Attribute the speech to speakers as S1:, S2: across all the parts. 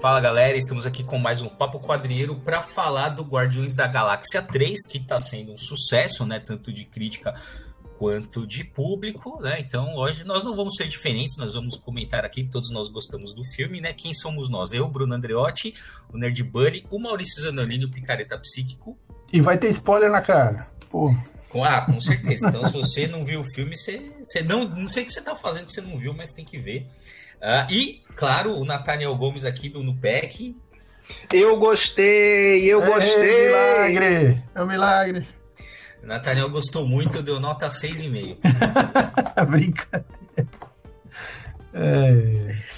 S1: Fala galera, estamos aqui com mais um Papo Quadrinheiro para falar do Guardiões da Galáxia 3, que está sendo um sucesso, né? Tanto de crítica quanto de público, né? Então hoje nós não vamos ser diferentes, nós vamos comentar aqui, todos nós gostamos do filme, né? Quem somos nós? Eu, Bruno Andreotti, o Nerd Buddy, o Maurício Zanolini, o Picareta Psíquico.
S2: E vai ter spoiler na cara. Pô.
S1: Ah, com certeza. Então, se você não viu o filme, você, você não, não sei o que você está fazendo que você não viu, mas tem que ver. Uh, e, claro, o Nathaniel Gomes aqui do Nupec.
S3: Eu gostei, eu gostei.
S2: É milagre, é um milagre.
S1: O Nathaniel gostou muito, deu nota 6,5.
S2: Brincadeira. É.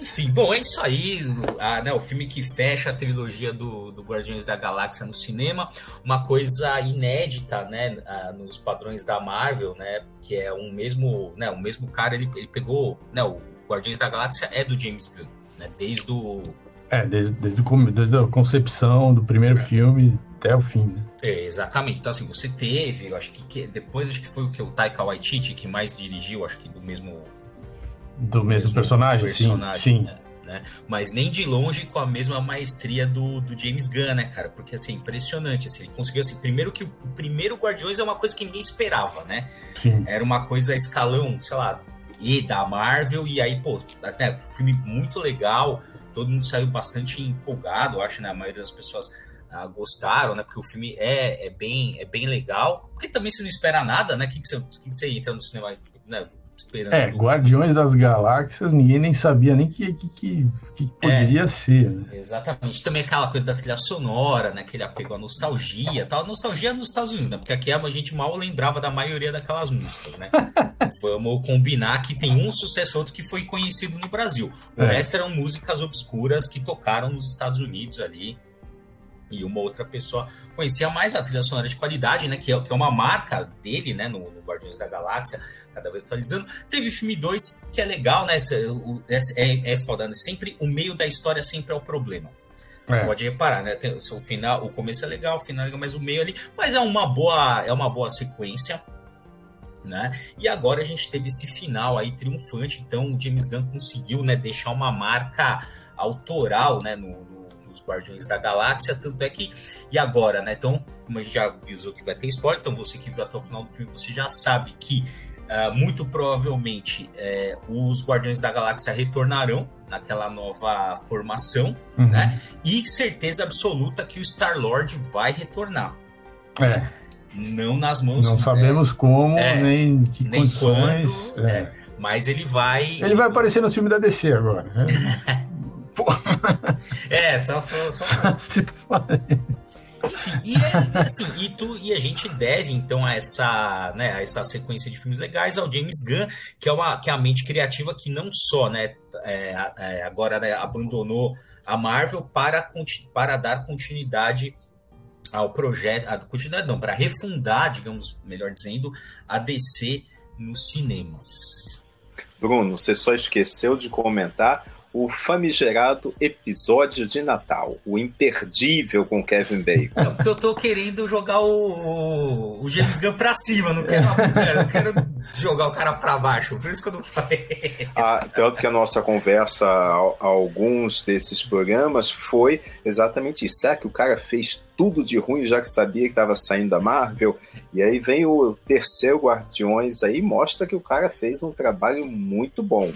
S1: Enfim, bom, é isso aí. A, né, o filme que fecha a trilogia do, do Guardiões da Galáxia no cinema. Uma coisa inédita, né, nos padrões da Marvel, né, que é um mesmo, né, o mesmo cara, ele, ele pegou, né, o Guardiões da Galáxia é do James Gunn, né? Desde o.
S2: É, desde, desde, desde a concepção do primeiro é. filme até o fim, né?
S1: É, exatamente. Então, assim, você teve, eu acho que, que, depois acho que foi o que o Taika Waititi que mais dirigiu, acho que do mesmo.
S2: Do mesmo, mesmo personagem, personagem, sim. sim.
S1: Né? Né? Mas nem de longe com a mesma maestria do, do James Gunn, né, cara? Porque assim, impressionante. Assim, ele conseguiu assim, primeiro que o, o primeiro Guardiões é uma coisa que ninguém esperava, né?
S2: Sim.
S1: Era uma coisa escalão, sei lá, e da Marvel, e aí, pô, né, filme muito legal, todo mundo saiu bastante empolgado, acho, né? A maioria das pessoas ah, gostaram, né? Porque o filme é, é, bem, é bem legal. Porque também você não espera nada, né? O que, que, você, que, que você entra no cinema, né?
S2: Esperando. É, Guardiões das Galáxias, ninguém nem sabia nem que, que, que, que poderia é, ser. Né?
S1: Exatamente. Também aquela coisa da trilha sonora, né? Aquele apego à nostalgia tal. Nostalgia nos Estados Unidos, né? Porque aqui a gente mal lembrava da maioria daquelas músicas, né? Vamos combinar que tem um sucesso outro que foi conhecido no Brasil. O é. resto eram músicas obscuras que tocaram nos Estados Unidos ali e uma outra pessoa conhecia mais a trilha sonora de qualidade, né? Que é, que é uma marca dele, né? No, no, Guardiões da Galáxia, cada vez atualizando. Teve filme 2, que é legal, né? É, é, foda, né? Sempre o meio da história sempre é o problema. É. Pode reparar, né? Tem, o final, o começo é legal, o final é legal, mas o meio ali. Mas é uma boa, é uma boa sequência. Né? E agora a gente teve esse final aí triunfante, então o James Gunn conseguiu né, deixar uma marca autoral né, no, dos Guardiões da Galáxia, tanto é que. E agora, né? Então, como a gente já avisou que vai ter spoiler, então você que viu até o final do filme, você já sabe que uh, muito provavelmente uh, os Guardiões da Galáxia retornarão naquela nova formação, uhum. né? E certeza absoluta que o Star-Lord vai retornar.
S2: É.
S1: Não nas mãos.
S2: Não sabemos como, é, nem que nem condições.
S1: Quando, é. Mas ele vai.
S2: Ele vai aparecer no filme da DC agora. Né?
S1: É, só, só, só... se Enfim, e, é, assim, e, tu, e a gente deve, então, a essa, né, a essa sequência de filmes legais ao James Gunn, que é, uma, que é a mente criativa que não só né, é, é, agora né, abandonou a Marvel para, para dar continuidade ao projeto, a continuidade não, para refundar, digamos, melhor dizendo, a DC nos cinemas.
S3: Bruno, você só esqueceu de comentar o famigerado episódio de Natal, o imperdível com Kevin Bacon.
S1: Não, porque eu tô querendo jogar o, o James Gunn pra cima, não quero, não quero jogar o cara pra baixo, por isso que eu não falei.
S3: Ah, tanto que a nossa conversa a, a alguns desses programas foi exatamente isso. Será que o cara fez tudo de ruim já que sabia que estava saindo da Marvel? E aí vem o terceiro Guardiões aí mostra que o cara fez um trabalho muito bom.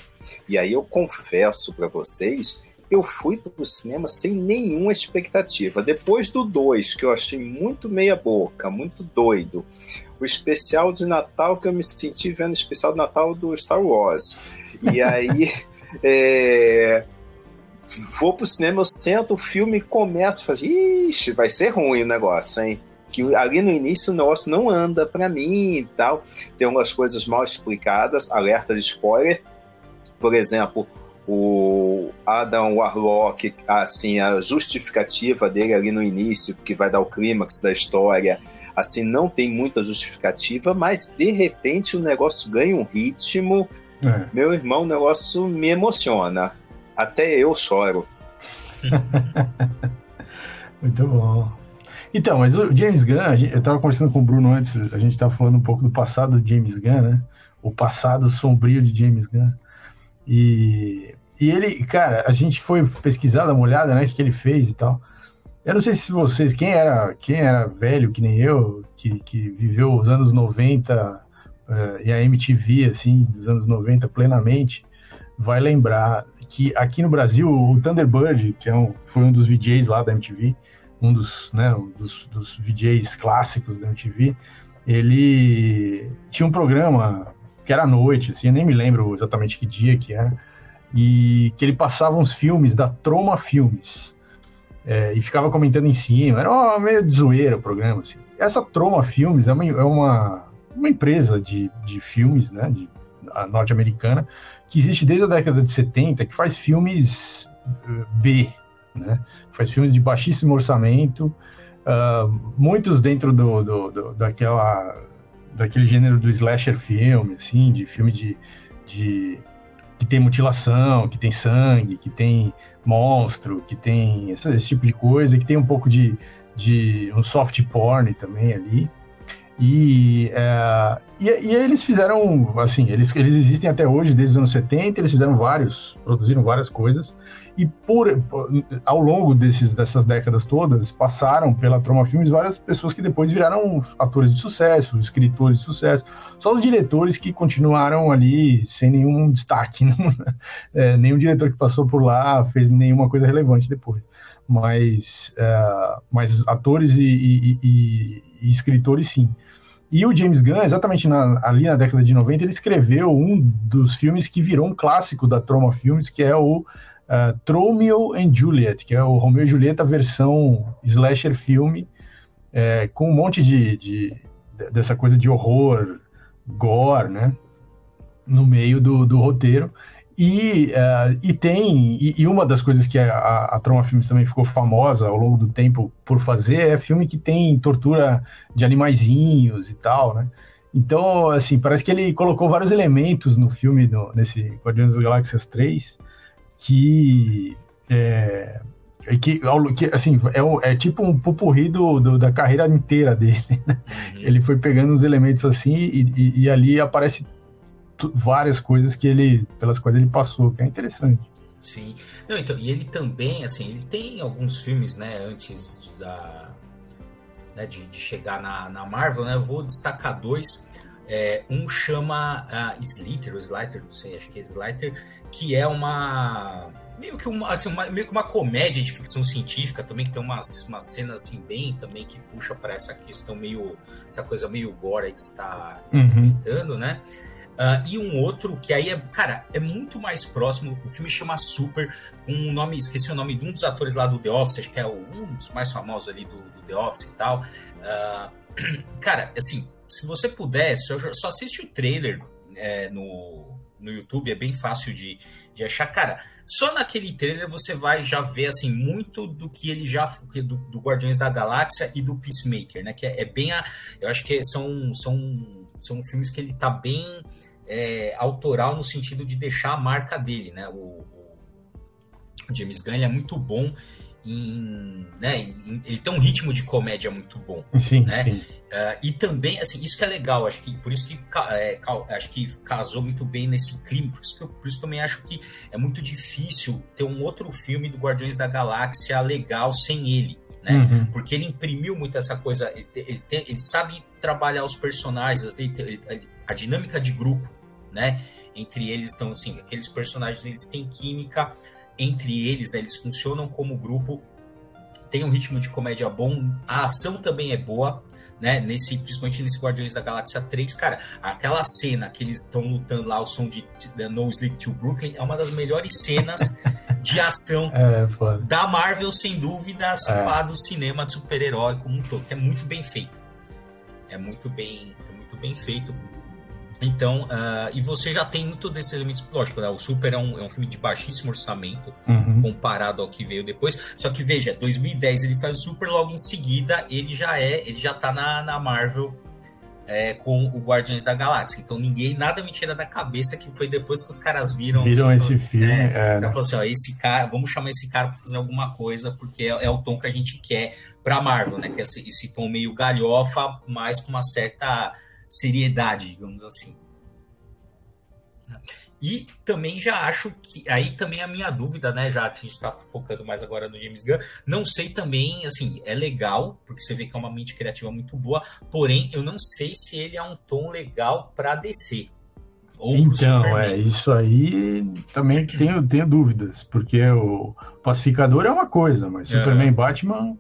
S3: E aí eu confesso para vocês eu fui para o cinema sem nenhuma expectativa. Depois do 2, que eu achei muito meia boca, muito doido. O especial de Natal que eu me senti vendo o especial de Natal do Star Wars. E aí é, vou pro cinema, eu sento o filme e começo a fazer, ixi, vai ser ruim o negócio, hein? Que ali no início o negócio não anda para mim e tal. Tem algumas coisas mal explicadas, alerta de spoiler. Por exemplo, o Adam Warlock, assim, a justificativa dele ali no início, que vai dar o clímax da história, assim, não tem muita justificativa, mas de repente o negócio ganha um ritmo. É. Meu irmão, o negócio me emociona. Até eu choro.
S2: Muito bom. Então, mas o James Gunn, eu estava conversando com o Bruno antes, a gente estava falando um pouco do passado de James Gunn, né? O passado sombrio de James Gunn. E e ele, cara, a gente foi pesquisar, dar uma olhada, né, o que ele fez e tal. Eu não sei se vocês, quem era, quem era velho, que nem eu, que, que viveu os anos 90 uh, eh, e a MTV, assim, dos anos 90 plenamente, vai lembrar que aqui no Brasil, o Thunderbird, que é um, foi um dos VJs lá da MTV, um dos, né, dos, dos VJs clássicos da MTV, ele tinha um programa que era à noite, assim, eu nem me lembro exatamente que dia que era, e que ele passava uns filmes da Troma Filmes é, e ficava comentando em cima. Era uma, meio de zoeira o programa. Assim. Essa Troma Filmes é uma, é uma, uma empresa de, de filmes né, de, norte-americana que existe desde a década de 70, que faz filmes uh, B, né? faz filmes de baixíssimo orçamento, uh, muitos dentro do, do, do, daquela, daquele gênero do slasher filme, assim, de filme de, de que tem mutilação, que tem sangue, que tem monstro, que tem esse, esse tipo de coisa, que tem um pouco de, de um soft porn também ali. E, é, e, e, eles fizeram, assim, eles, eles existem até hoje, desde os anos 70, eles fizeram vários, produziram várias coisas, e por, por ao longo desses, dessas décadas todas, passaram pela Troma Filmes várias pessoas que depois viraram atores de sucesso, escritores de sucesso, só os diretores que continuaram ali sem nenhum destaque, é, nenhum diretor que passou por lá fez nenhuma coisa relevante depois, mas, é, mas atores e, e, e escritores sim. E o James Gunn, exatamente na, ali na década de 90, ele escreveu um dos filmes que virou um clássico da Troma Filmes, que é o uh, Romeo and Juliet, que é o Romeo e Julieta versão slasher filme, é, com um monte de, de, dessa coisa de horror, gore, né? No meio do, do roteiro. E, uh, e tem, e, e, uma das coisas que a, a Troma Filmes também ficou famosa ao longo do tempo por fazer é filme que tem tortura de animaizinhos e tal, né? Então, assim, parece que ele colocou vários elementos no filme, no, nesse Guardiões das Galáxias 3, que é, que, que assim, é, é, tipo um pupurri do, do, da carreira inteira dele. Né? Uhum. Ele foi pegando uns elementos assim e, e, e ali aparece várias coisas que ele, pelas quais ele passou, que é interessante.
S1: Sim. Não, então, e ele também, assim, ele tem alguns filmes, né, antes da, né, de, de, chegar na, na Marvel, né, eu vou destacar dois. É, um chama uh, Slither, ou Slither, não sei, acho que é Slither, que é uma meio que uma, assim, uma, meio que uma comédia de ficção científica também, que tem umas, umas cenas assim bem também que puxa para essa questão meio, essa coisa meio gore que você está tá uhum. comentando, né? Uh, e um outro que aí é, cara, é muito mais próximo. O filme chama Super, um nome, esqueci o nome de um dos atores lá do The Office, acho que é um dos mais famosos ali do, do The Office e tal. Uh, cara, assim, se você puder, só, só assiste o trailer é, no, no YouTube, é bem fácil de, de achar. Cara, só naquele trailer você vai já ver assim muito do que ele já do, do Guardiões da Galáxia e do Peacemaker, né? Que é, é bem a, eu acho que são são são filmes que ele tá bem é, autoral no sentido de deixar a marca dele, né? O, o James Gunn é muito bom em, né, em, ele tem um ritmo de comédia muito bom,
S2: sim,
S1: né?
S2: Sim.
S1: Uh, e também, assim, isso que é legal, acho que por isso que é, acho que casou muito bem nesse clima, por isso que eu, por isso também acho que é muito difícil ter um outro filme do Guardiões da Galáxia legal sem ele, né? Uhum. Porque ele imprimiu muito essa coisa, ele, ele, tem, ele sabe trabalhar os personagens, ele, a dinâmica de grupo, né? Entre eles estão assim, aqueles personagens eles têm química entre eles, né? Eles funcionam como grupo, tem um ritmo de comédia bom, a ação também é boa, né? Nesse, principalmente nesse Guardiões da Galáxia 3, cara, aquela cena que eles estão lutando lá, o som de, de No Sleep to Brooklyn, é uma das melhores cenas de ação
S2: é,
S1: da Marvel, sem dúvidas, é. do cinema de super-herói como um todo, que é muito bem feito. É muito bem, é muito bem feito. Então, uh, e você já tem muito desses elementos. Lógico, né? o Super é um, é um filme de baixíssimo orçamento uhum. comparado ao que veio depois. Só que veja, 2010 ele faz o Super, logo em seguida ele já é, ele já tá na, na Marvel é, com o Guardiões da Galáxia. Então ninguém, nada me tira da cabeça que foi depois que os caras viram.
S2: Viram esse filme.
S1: É, é. Falou assim: ó, esse cara, vamos chamar esse cara para fazer alguma coisa, porque é, é, o tom que a gente quer pra Marvel, né? Que é esse, esse tom meio galhofa, mas com uma certa seriedade, digamos assim. E também já acho que. Aí também a minha dúvida, né? Já a gente está focando mais agora no James Gunn. Não sei também, assim, é legal, porque você vê que é uma mente criativa muito boa, porém, eu não sei se ele é um tom legal para descer.
S2: então, é, isso aí também tenho, tenho dúvidas, porque o Pacificador é uma coisa, mas Superman e Batman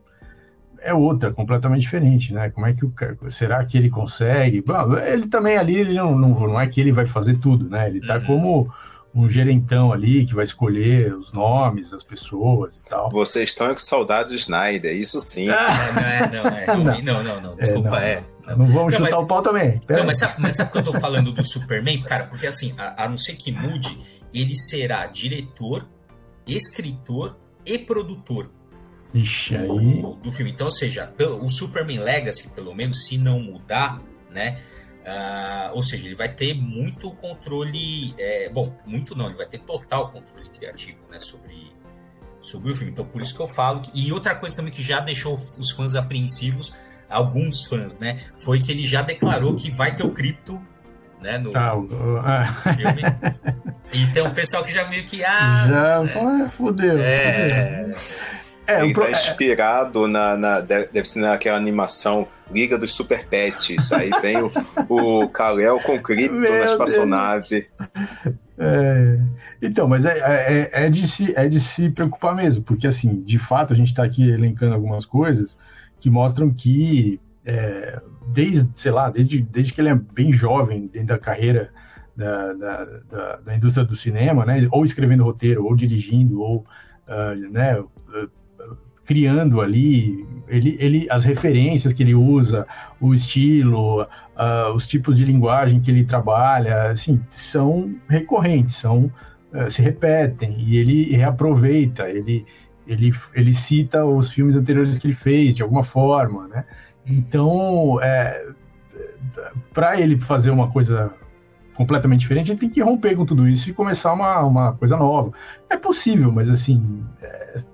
S2: é outra, completamente diferente, né? Como é que o será que ele consegue? Bom, ele também ali, ele não, não, não, é que ele vai fazer tudo, né? Ele tá uhum. como um gerentão ali que vai escolher os nomes das pessoas e tal.
S3: Vocês estão com saudade de Snyder, isso sim.
S1: Ah, não, é, não, é, não, não, não, não, desculpa, é.
S2: Não, não vamos chutar mas, o pau também.
S1: Pera não, mas sabe, mas sabe que eu tô falando do Superman? Cara, porque assim, a, a não ser que mude, ele será diretor, escritor e produtor
S2: Ixi, aí...
S1: do filme. Então, ou seja, o Superman Legacy, pelo menos, se não mudar, né? Uh, ou seja, ele vai ter muito controle. É, bom, muito não, ele vai ter total controle criativo né, sobre, sobre o filme. Então, por isso que eu falo. Que, e outra coisa também que já deixou os fãs apreensivos, alguns fãs, né? Foi que ele já declarou que vai ter o cripto né, no, ah, ah. filme. Então, o pessoal que já meio que. Ah,
S2: já, fudeu.
S3: É. Fudeu. É, Ele tá inspirado na, na, Deve ser naquela animação Liga dos Super Pets. Aí vem o, o Kal-El com cripto na espaçonave.
S2: É, então, mas é, é, é, de se, é de se preocupar mesmo, porque assim, de fato, a gente está aqui elencando algumas coisas que mostram que é, desde, sei lá, desde, desde que ele é bem jovem dentro da carreira da, da, da, da indústria do cinema, né, ou escrevendo roteiro, ou dirigindo, ou uh, né, criando ali, ele, ele, as referências que ele usa, o estilo, uh, os tipos de linguagem que ele trabalha, assim, são recorrentes, são uh, se repetem e ele reaproveita, ele, ele, ele cita os filmes anteriores que ele fez de alguma forma, né? Então, é, para ele fazer uma coisa completamente diferente, ele tem que romper com tudo isso e começar uma, uma coisa nova. É possível, mas assim, é,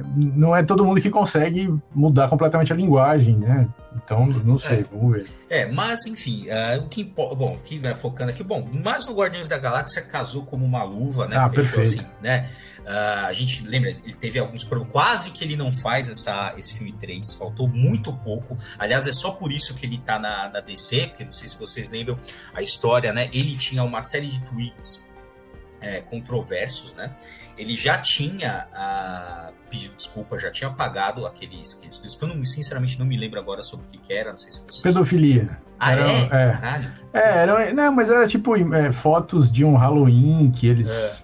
S2: não é todo mundo que consegue mudar completamente a linguagem, né? Então, não sei, é. vamos ver.
S1: É, mas enfim, uh, o que importa. Bom, que vai focando aqui, bom, mas no Guardiões da Galáxia casou como uma luva, né?
S2: Ah, Fechou perfeito. assim,
S1: né? Uh, a gente lembra, ele teve alguns problemas, quase que ele não faz essa, esse filme 3, faltou muito pouco. Aliás, é só por isso que ele tá na, na DC, porque não sei se vocês lembram a história, né? Ele tinha uma série de tweets é, controversos, né? Ele já tinha uh, pedido desculpa, já tinha pagado aqueles, aqueles que eu não, sinceramente não me lembro agora sobre o que, que era, não sei se você...
S2: Pedofilia.
S1: Ah, era, é? é? Caralho.
S2: É, era, não, mas era tipo é, fotos de um Halloween que eles... É.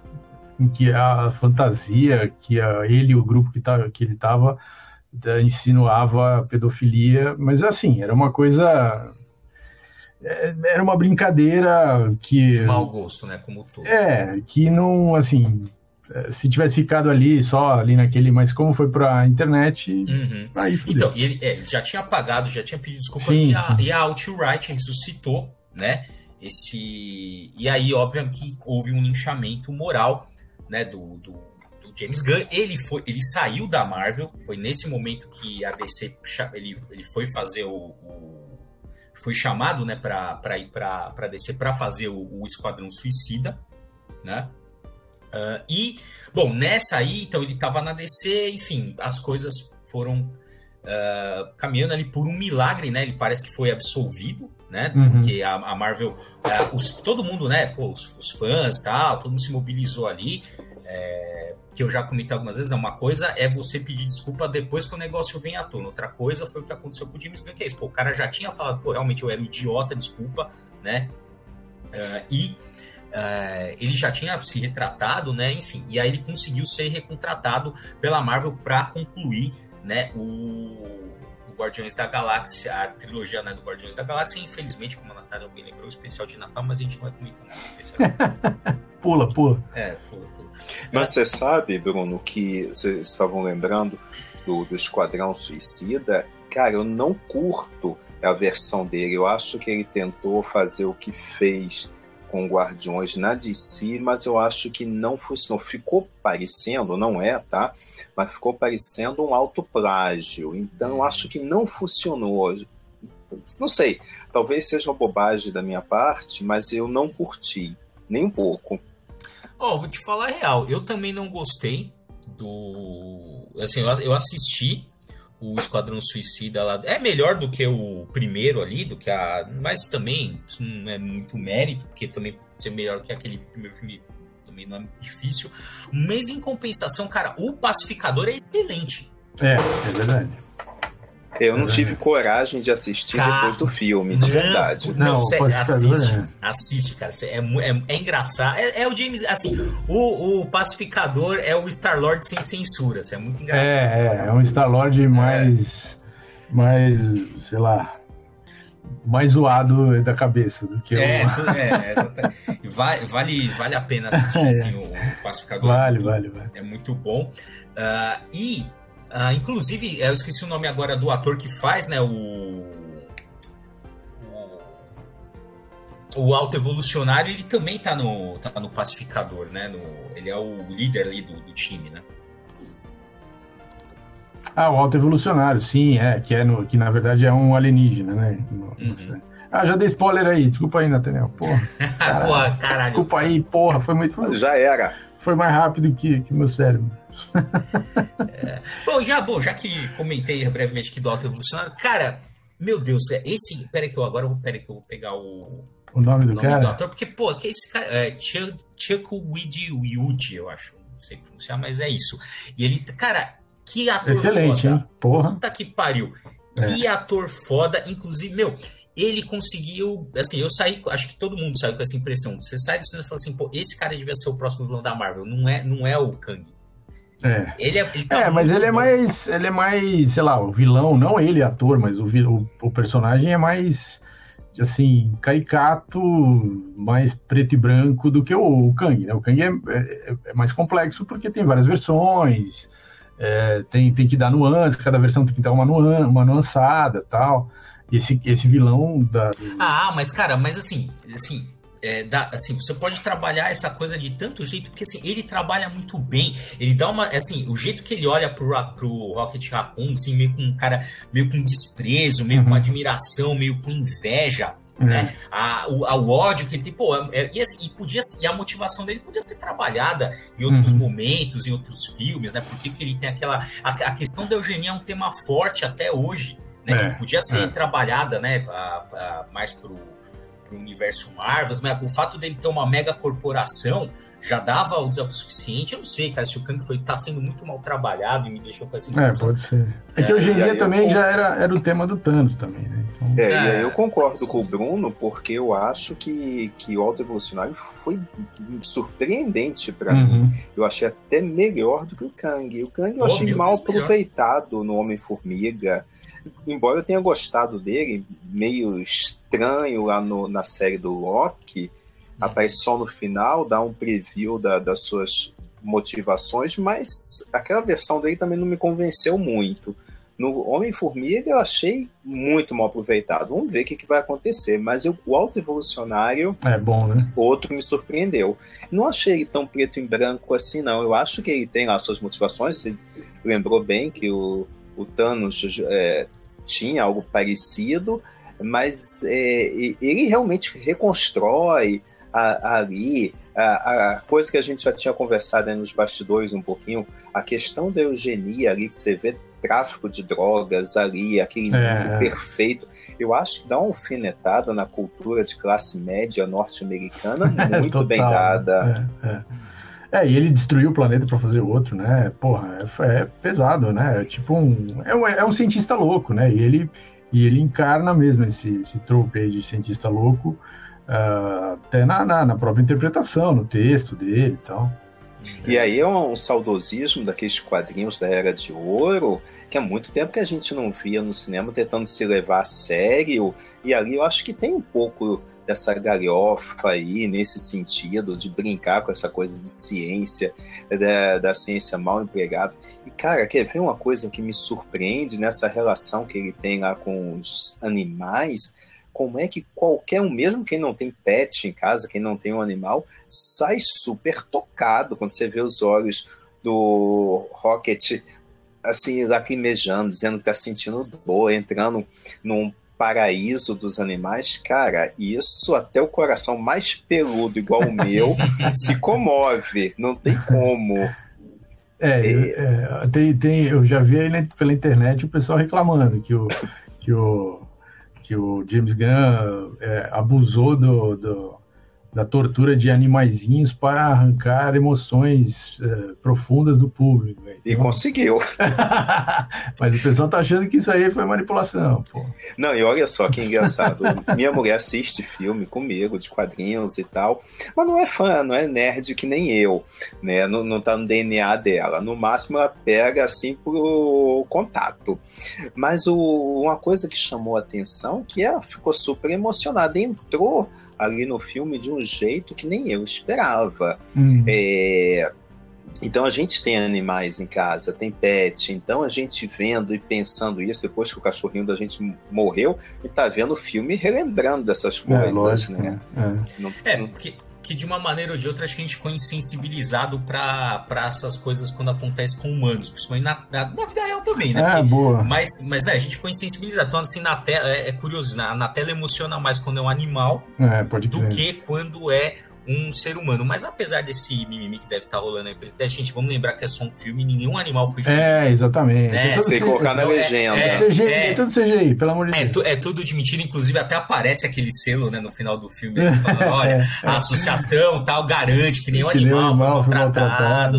S2: Em que a fantasia que a, ele e o grupo que, tá, que ele tava insinuava pedofilia, mas assim, era uma coisa é, era uma brincadeira que.
S1: De mau gosto, né? Como todo.
S2: É, que não, assim. É, se tivesse ficado ali, só ali naquele, mas como foi pra internet,
S1: uhum. aí Então, ele, é, já tinha apagado, já tinha pedido desculpas sim, e, a, sim. e a Outright ressuscitou, né? Esse. E aí, óbvio que houve um linchamento moral, né, do, do, do, James Gunn. Ele foi, ele saiu da Marvel, foi nesse momento que a DC ele, ele foi fazer o, o foi chamado né, para ir para descer para fazer o, o, Esquadrão Suicida, né? Uh, e, bom, nessa aí, então ele estava na DC, enfim, as coisas foram uh, caminhando ali por um milagre, né? Ele parece que foi absolvido, né? Uhum. Porque a, a Marvel, uh, os, todo mundo, né? Pô, os, os fãs, tal, todo mundo se mobilizou ali. É, que eu já comentei algumas vezes, não, uma coisa é você pedir desculpa depois que o negócio vem à tona, outra coisa foi o que aconteceu com o James Gunn, que é isso, pô, o cara já tinha falado, pô, realmente eu era um idiota, desculpa, né, uh, e uh, ele já tinha se retratado, né, enfim, e aí ele conseguiu ser recontratado pela Marvel para concluir, né, o Guardiões da Galáxia, a trilogia né, do Guardiões da Galáxia, infelizmente, como a Natália bem lembrou, o especial de Natal, mas a gente não vai comentar o especial.
S2: pula, pula.
S1: É, pula, pula.
S3: Mas você sabe, Bruno, que vocês estavam lembrando do, do Esquadrão Suicida? Cara, eu não curto a versão dele. Eu acho que ele tentou fazer o que fez com Guardiões na DC, mas eu acho que não funcionou. Ficou parecendo, não é, tá? Mas ficou parecendo um alto plágio. Então eu acho que não funcionou. Não sei, talvez seja uma bobagem da minha parte, mas eu não curti. Nem um pouco.
S1: Ó, oh, vou te falar a real, eu também não gostei do. Assim, eu assisti o Esquadrão Suicida lá. É melhor do que o primeiro ali, do que a. Mas também isso não é muito mérito, porque também ser melhor que aquele primeiro filme também não é difícil. Mas em compensação, cara, o Pacificador é excelente.
S2: É, é verdade.
S3: Eu não tive coragem de assistir cara, depois do filme, de não, verdade.
S1: Não, não sério, assiste. É. Assiste, cara. É, é, é engraçado. É, é, o James. Assim, o, o pacificador é o Star-Lord sem censura. Isso é muito engraçado.
S2: É, é, é um Star-Lord mais. Mais, sei lá. Mais zoado da cabeça do que
S1: é, o. Tu, é, vale, vale, vale a pena assistir assim, o pacificador.
S2: Vale, vale, vale.
S1: É muito bom. Uh, e Uh, inclusive, eu esqueci o nome agora do ator que faz, né? O. O Alto Evolucionário, ele também tá no, tá no Pacificador, né? No, ele é o líder ali do, do time, né?
S2: Ah, o Alto Evolucionário, sim, é, que, é no, que na verdade é um alienígena, né? Uhum. Ah, já dei spoiler aí, desculpa aí, Nathaniel. Porra, caralho. porra, caralho. Desculpa aí, porra, foi muito. Foi,
S3: já era.
S2: Foi mais rápido que, que meu cérebro
S1: é. Bom, já, bom, já que comentei brevemente aqui do Alto Evolucionário, cara, meu Deus, é, esse. Peraí que eu agora vou, peraí que eu vou pegar o.
S2: O nome do nome cara? Do ator,
S1: porque, pô, que esse cara. É Chuck Widiwudi, eu acho. Não sei pronunciar, mas é isso. E ele, cara, que ator
S2: Excelente, foda. hein? Porra.
S1: Puta que pariu. Que é. ator foda. Inclusive, meu, ele conseguiu. Assim, eu saí. Acho que todo mundo saiu com essa impressão. Você sai do cinema e fala assim, pô, esse cara devia ser o próximo vilão da Marvel. Não é, não é o Kang.
S2: É. Ele é, ele tá é mas ele é mais, ele é mais, sei lá, o vilão, não ele ator, mas o, o, o personagem é mais, assim, caricato, mais preto e branco do que o, o Kang, né? O Kang é, é, é, mais complexo porque tem várias versões, é, tem, tem que dar nuance, cada versão tem que dar uma, nuan, uma nuançada tal. E esse, esse vilão da...
S1: Ah, mas cara, mas assim, assim, é, dá, assim, você pode trabalhar essa coisa de tanto jeito, porque assim, ele trabalha muito bem. Ele dá uma. Assim, o jeito que ele olha pro, pro Rocket Raccoon, assim, meio com um cara, meio com desprezo, meio uhum. com admiração, meio com inveja. Uhum. Né? A, o, ódio que ele tem, pô, é, e, assim, e, podia, e a motivação dele podia ser trabalhada em outros uhum. momentos, em outros filmes, né? Porque que ele tem aquela. A, a, questão da eugenia é um tema forte até hoje, né? É, que podia ser é. trabalhada, né? A, a, mais pro para o universo Marvel, o fato dele ter uma mega corporação já dava o desafio suficiente. Eu não sei, cara, se o Kang foi tá sendo muito mal trabalhado e me deixou com essa
S2: impressão. É, pode ser. É, é que hoje em dia também eu... já era, era o tema do Thanos também, né?
S3: Então... É, é, e aí eu concordo com o Bruno, porque eu acho que, que o Alto Evolucionário foi surpreendente para uhum. mim. Eu achei até melhor do que o Kang. O Kang eu Pô, achei mal aproveitado melhor. no Homem-Formiga embora eu tenha gostado dele, meio estranho lá no, na série do Loki, hum. aparece só no final, dá um preview da, das suas motivações, mas aquela versão dele também não me convenceu muito. No Homem-Formiga eu achei muito mal aproveitado. Vamos ver o que, que vai acontecer. Mas eu, o Alto Evolucionário.
S2: É bom, né?
S3: Outro me surpreendeu. Não achei ele tão preto e branco assim, não. Eu acho que ele tem lá suas motivações. Você lembrou bem que o, o Thanos é, tinha algo parecido, mas é, ele realmente reconstrói a, a ali a, a, coisa que a gente já tinha conversado nos bastidores um pouquinho, a questão da eugenia ali, que você vê tráfico de drogas ali, aquele é. perfeito. Eu acho que dá uma alfinetada na cultura de classe média norte-americana muito Total, bem dada.
S2: É, é. É, e ele destruiu o planeta para fazer outro, né? Porra, é, é, pesado, né? É tipo um. É, um. é um cientista louco, né? E ele, e ele encarna mesmo esse, esse trope aí de cientista louco, uh, até na, na, na, própria interpretação, no texto dele e tal.
S3: E aí é um saudosismo daqueles quadrinhos da Era de Ouro, que há muito tempo que a gente não via no cinema tentando se levar a sério. E ali eu acho que tem um pouco dessa galhofa aí, nesse sentido, de brincar com essa coisa de ciência, da, da ciência mal empregada. E, cara, quer ver uma coisa que me surpreende nessa relação que ele tem lá com os animais? Como é que qualquer um, mesmo quem não tem pet em casa, quem não tem um animal, sai super tocado quando você vê os olhos do Rocket assim, lacrimejando, dizendo que tá sentindo dor, entrando num paraíso dos animais, cara, isso até o coração mais peludo, igual o meu, se comove. Não tem como.
S2: É, é, tem, tem, eu já vi aí pela internet o pessoal reclamando que o, que o, que o James Gunn é, abusou do, do, da tortura de animaizinhos para arrancar emoções é, profundas do público.
S3: Então... E conseguiu.
S2: Mas o pessoal tá achando que isso aí foi manipulação. Pô.
S3: Não, e olha só que engraçado. Minha mulher assiste filme comigo, de quadrinhos e tal, mas não é fã, não é nerd que nem eu, né? Não, não tá no DNA dela. No máximo ela pega assim pro contato. Mas o, uma coisa que chamou a atenção que ela ficou super emocionada, entrou ali no filme de um jeito que nem eu esperava. Uhum. É, então a gente tem animais em casa, tem pet, então a gente vendo e pensando isso depois que o cachorrinho da gente morreu e tá vendo o filme relembrando dessas é, coisas, é, lógico, né?
S1: É, não, é não... porque que de uma maneira ou de outra acho que a gente ficou insensibilizado para essas coisas quando acontece com humanos, principalmente na, na, na vida real também, né?
S2: É, Porque, boa.
S1: Mas, mas né, a gente ficou insensibilizado. Então, assim, na tela, é, é curioso, na, na tela emociona mais quando é um animal
S2: é,
S1: do que quando é um ser humano. Mas apesar desse mimimi que deve estar tá rolando aí pelo teste, gente, vamos lembrar que é só um filme, nenhum animal foi
S2: feito. É, exatamente.
S3: Né? Você C... colocar na legenda.
S2: É, é, CGI, é, é, tudo CGI, pelo amor de
S1: é, Deus. é tudo de mentira, inclusive até aparece aquele selo né, no final do filme, falando, olha, a associação tal garante que nenhum que animal, animal foi maltratado.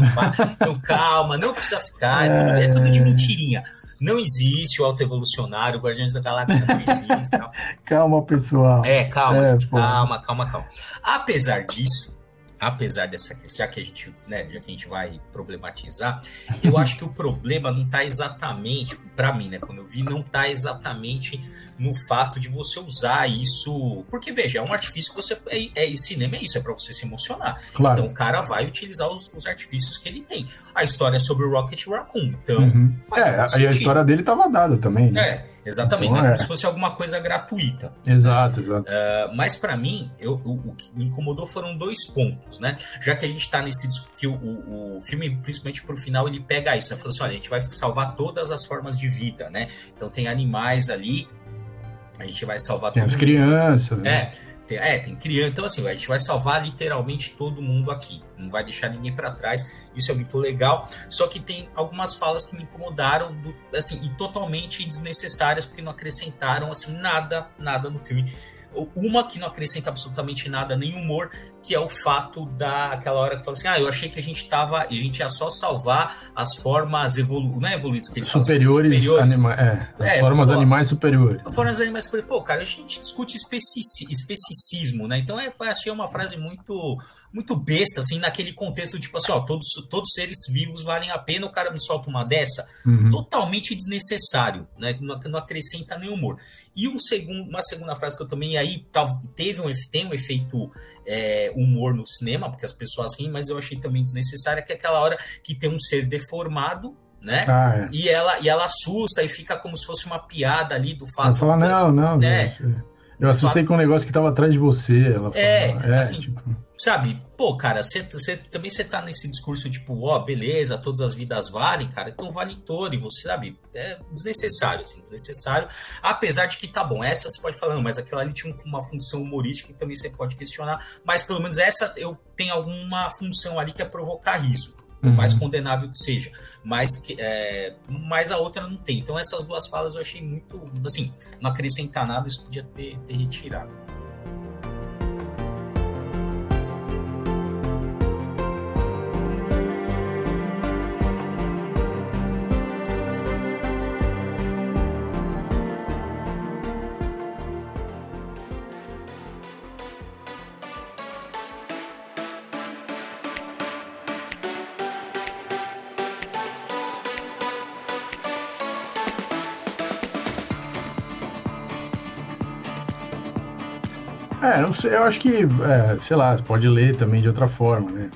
S1: Então calma, não precisa ficar, é, tudo, é tudo de mentirinha não existe o alto evolucionário, o Guardiões da Galáxia não existe. Não.
S2: calma, pessoal.
S1: É, calma, é, gente, calma, calma, calma. Apesar disso, apesar dessa já que a gente, né, já que a gente vai problematizar, eu acho que o problema não está exatamente, para mim, né, quando eu vi, não está exatamente no fato de você usar isso. Porque, veja, é um artifício que você. É, é cinema é isso, é para você se emocionar. Claro. Então o cara vai utilizar os, os, artifícios que ele tem. A história é sobre o Rocket Raccoon. Então.
S2: Uhum. É, a história dele estava dada também. Né?
S1: É. Exatamente, então, não é. como se fosse alguma coisa gratuita.
S2: Exato, exato.
S1: Uh, mas para mim, eu, o, o, que me incomodou foram dois pontos, né? Já que a gente está nesse que o, o, o, filme, principalmente pro final, ele pega isso, né? Falou assim: olha, a gente vai salvar todas as formas de vida, né? Então tem animais ali, a gente vai salvar
S2: tem as crianças,
S1: né? É, tem, é, tem criança. Então, assim, a gente vai salvar literalmente todo mundo aqui. Não vai deixar ninguém para trás. Isso é muito legal. Só que tem algumas falas que me incomodaram, do, assim, e totalmente desnecessárias, porque não acrescentaram, assim, nada, nada no filme. Uma que não acrescenta absolutamente nada, nem humor, que é o fato daquela hora que fala assim: ah, eu achei que a gente tava. a gente ia só salvar as formas evolu não é evoluídas que ele
S2: superiores, fala, superiores. Anima é, as é, formas pô, animais superiores.
S1: Formas animais superiores. Pô, cara, a gente discute especici especicismo, né? Então é, achei uma frase muito muito besta, assim, naquele contexto, tipo assim, ó, todos, todos seres vivos valem a pena, o cara me solta uma dessa, uhum. totalmente desnecessário, né? Não, não acrescenta nem humor. E um segundo, uma segunda frase que eu também aí teve um, tem um efeito é, humor no cinema, porque as pessoas riem, mas eu achei também desnecessária, que é aquela hora que tem um ser deformado, né? Ah, é. E ela e ela assusta e fica como se fosse uma piada ali do fato. Ela
S2: fala, não, não, né? Eu assustei fato... com um negócio que estava atrás de você. Ela
S1: é, fala, é, assim, tipo sabe, pô, cara, você também você tá nesse discurso tipo, ó, oh, beleza, todas as vidas valem, cara, então vale todo, e você sabe, é desnecessário, assim, desnecessário. Apesar de que tá bom, essa você pode falar, não, mas aquela ali tinha uma função humorística que também você pode questionar, mas pelo menos essa eu tenho alguma função ali que é provocar riso. Por mais uhum. condenável que seja, mas, é, mas a outra não tem. Então, essas duas falas eu achei muito. Assim, não acrescentar nada, isso podia ter, ter retirado.
S2: É, não sei, eu acho que, é, sei lá, pode ler também de outra forma, né?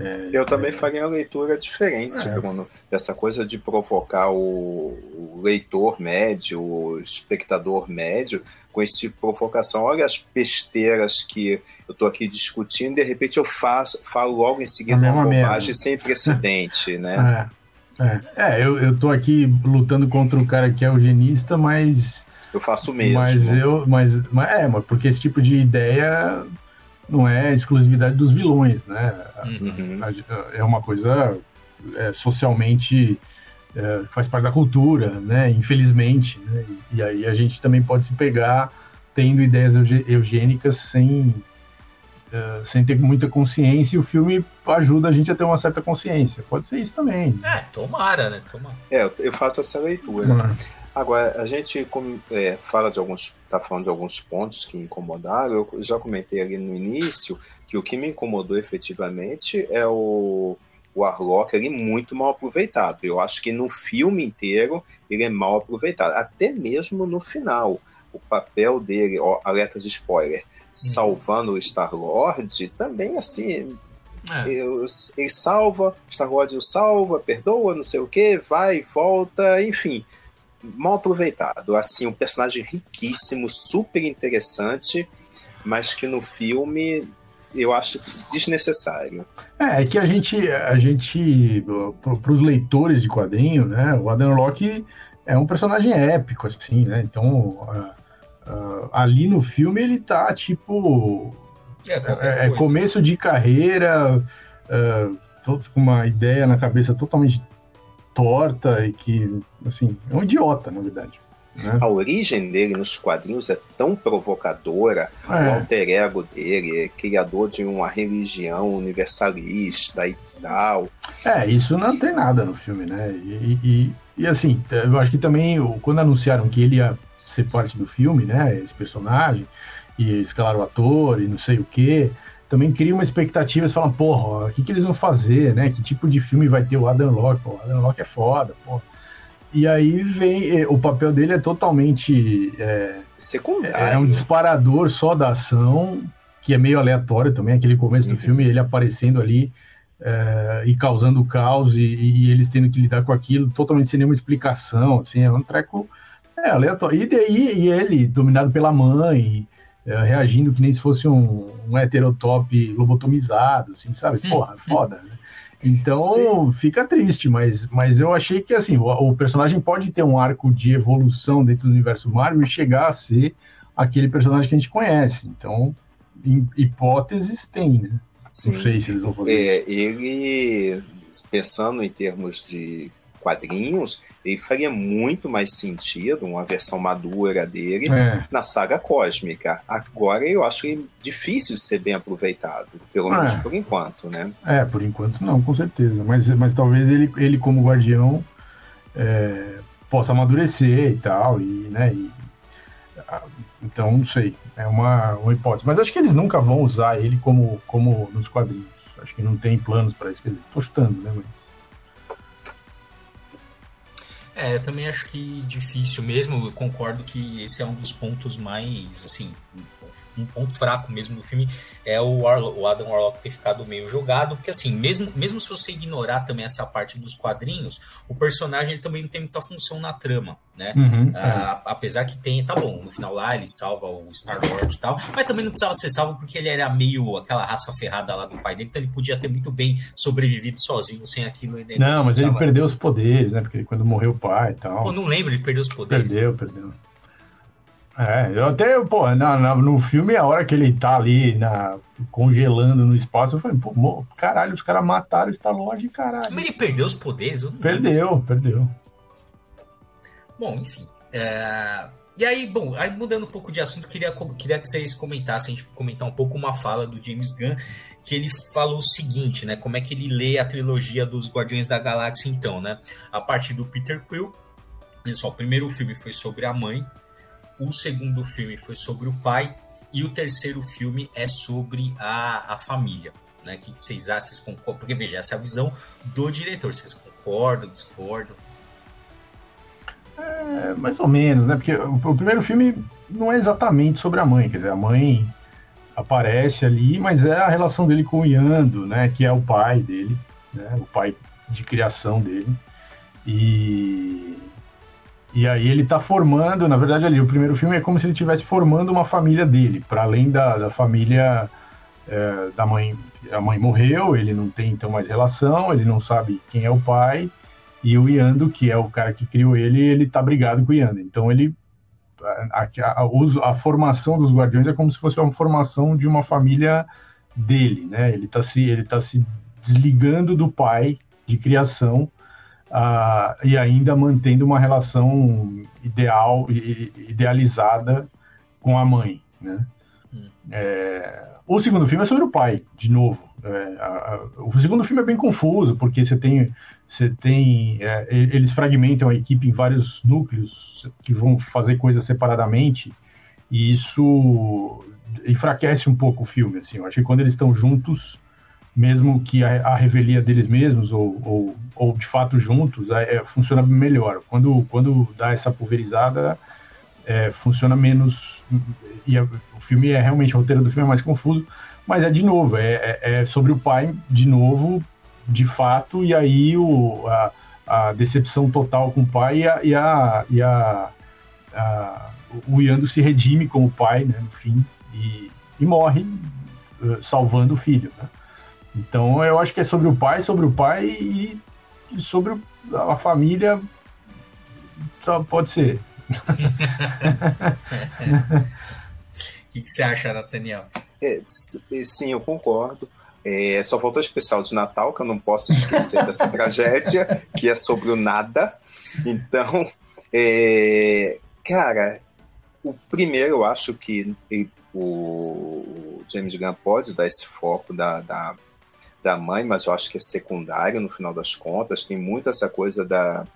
S3: É, eu também faria uma leitura diferente, é. Bruno. Essa coisa de provocar o, o, leitor médio, o espectador médio, com esse tipo de provocação. Olha as besteiras que eu estou aqui discutindo, de repente eu faço, falo logo em seguida uma bobagem sem precedente, né?
S2: É, é. é eu, tô aqui lutando contra o cara que é eugenista, mas
S3: Eu faço o mesmo.
S2: Mas eu. Mas, mas é, mas porque esse tipo de ideia não é exclusividade dos vilões, né? Uhum. É uma coisa é, socialmente é, faz parte da cultura, né? Infelizmente, né? E aí a gente também pode se pegar tendo ideias eugênicas sem uh, sem ter muita consciência e o filme ajuda a gente a ter uma certa consciência. Pode ser isso também.
S1: É, tomara, né? Tomara.
S3: É, eu faço essa leitura. Agora, a gente é, fala de alguns, tá falando de alguns pontos que incomodaram. Eu já comentei ali no início que o que me incomodou efetivamente é o, o Arlock ali muito mal aproveitado. Eu acho que no filme inteiro ele é mal aproveitado, até mesmo no final. O papel dele, ó, alerta de spoiler, salvando o Star-Lord, também assim. É. ele salva, Star-Lord o salva, perdoa, não sei o que, vai, volta, enfim. Mal aproveitado. Assim, um personagem riquíssimo, super interessante, mas que no filme eu acho desnecessário.
S2: É, é que a gente, a gente para os leitores de quadrinho, né, o Adam Locke é um personagem épico, assim, né? Então, Uh, ali no filme ele tá tipo. É, é, é começo de carreira, uh, com uma ideia na cabeça totalmente torta e que, assim, é um idiota, na verdade. Né?
S3: A origem dele nos quadrinhos é tão provocadora, é. o alter ego dele é criador de uma religião universalista e tal.
S2: É, isso não tem nada no filme, né? E, e, e assim, eu acho que também, quando anunciaram que ele ia ser parte do filme, né? Esse personagem, e escalar o ator e não sei o que. Também cria uma expectativa, você fala, porra, o que, que eles vão fazer, né? Que tipo de filme vai ter o Adam Locke? Pô, o Adam Locke é foda, porra. E aí vem, eh, o papel dele é totalmente. É,
S3: Secundário.
S2: É um disparador só da ação, que é meio aleatório também, aquele começo uhum. do filme, ele aparecendo ali é, e causando caos e, e, eles tendo que lidar com aquilo totalmente sem nenhuma explicação, assim, é um treco é, aleatório. E, daí, e ele, dominado pela mãe, é, reagindo que nem se fosse um, um heterotop lobotomizado, assim, sabe? Porra, foda, né? Então Sim. fica triste, mas, mas eu achei que assim, o, o, personagem pode ter um arco de evolução dentro do universo Marvel e chegar a ser aquele personagem que a gente conhece. Então, em, hipóteses tem, né?
S3: Sim. Não sei se eles vão fazer. É, ele, pensando em termos de quadrinhos, ele faria muito mais sentido, uma versão madura dele, é. na saga cósmica. Agora eu acho ele difícil de ser bem aproveitado, pelo menos é. por enquanto, né?
S2: É, por enquanto não, com certeza. Mas, mas talvez ele, ele como guardião, é, possa amadurecer e tal, e, né, e, então, não sei, é uma, uma hipótese. Mas acho que eles nunca vão usar ele como, como nos quadrinhos. Acho que não tem planos para isso. Quer dizer, tô chutando, né? Mas...
S1: É, eu também acho que difícil mesmo. Eu concordo que esse é um dos pontos mais, assim, um ponto fraco mesmo do filme é o, o Adam Warlock ter ficado meio jogado, porque assim, mesmo, mesmo se você ignorar também essa parte dos quadrinhos, o personagem ele também não tem muita função na trama, né? Uhum, ah, é. Apesar que tem, tá bom, no final lá ele salva o Star-Lord e tal, mas também não precisava ser salvo porque ele era meio aquela raça ferrada lá do pai dele, então ele podia ter muito bem sobrevivido sozinho sem aquilo.
S2: Ele não, mas ele perdeu os poderes, né? Porque quando morreu o pai e tal.
S1: Pô, não lembro, ele perdeu os poderes.
S2: Perdeu, perdeu. É, eu até, pô, na, na, no filme, a hora que ele tá ali na, congelando no espaço, eu falei, pô, caralho, os caras mataram o Star-Lord, caralho.
S1: Mas ele perdeu os poderes?
S2: perdeu, lembro. perdeu.
S1: Bom, enfim. É... E aí, bom, aí mudando um pouco de assunto, queria, queria que vocês comentassem, a gente comentar um pouco uma fala do James Gunn, que ele falou o seguinte, né? Como é que ele lê a trilogia dos Guardiões da Galáxia, então, né? A partir do Peter Quill. Pessoal, o primeiro filme foi sobre a mãe, o segundo filme foi sobre o pai e o terceiro filme é sobre a, a família. Né? O que, que vocês acham? Vocês concordam? Porque veja, essa é a visão do diretor. Vocês concordam, discordam?
S2: É, mais ou menos, né? Porque o, o, primeiro filme não é exatamente sobre a mãe, quer dizer, a mãe aparece ali, mas é a relação dele com o Yando, né? Que é o pai dele, né? O pai de criação dele. E e aí ele tá formando, na verdade ali, o primeiro filme é como se ele estivesse formando uma família dele, para além da, da família é, da mãe. A mãe morreu, ele não tem então mais relação, ele não sabe quem é o pai, e o Yando, que é o cara que criou ele, ele tá brigado com o Yando. Então ele a, a, a, formação dos Guardiões é como se fosse uma formação de uma família dele, né? Ele está se, ele tá se desligando do pai de criação uh, e ainda mantendo uma relação ideal, idealizada com a mãe, né? Hum. É, o segundo filme é sobre o pai, de novo. É, a, a, o segundo filme é bem confuso, porque você tem, você tem é, eles fragmentam a equipe em vários núcleos que vão fazer coisas separadamente, e isso enfraquece um pouco o filme. Assim, eu acho que quando eles estão juntos, mesmo que a, a revelia deles mesmos, ou, ou, ou de fato juntos, é, é, funciona melhor. Quando, quando dá essa pulverizada, é, funciona menos. E a, o filme é realmente, o roteiro do filme é mais confuso, mas é de novo, é, é, é sobre o pai, de novo, de fato, e aí o, a, a decepção total com o pai e a, e a, e a, a o Yando se redime como pai, né, no fim, e, e morre uh, salvando o filho. Né? Então eu acho que é sobre o pai, sobre o pai e, e sobre a família. Só pode ser.
S1: O que, que, você acha, Nathaniel?
S3: É, sim, eu concordo. É, só faltou especial de Natal, que eu não posso esquecer dessa tragédia, que é sobre o nada. Então, é, cara, o primeiro eu acho que o James Gunn pode dar esse foco da, da da mãe, mas eu acho que é secundário no final das contas. Tem muito essa coisa da,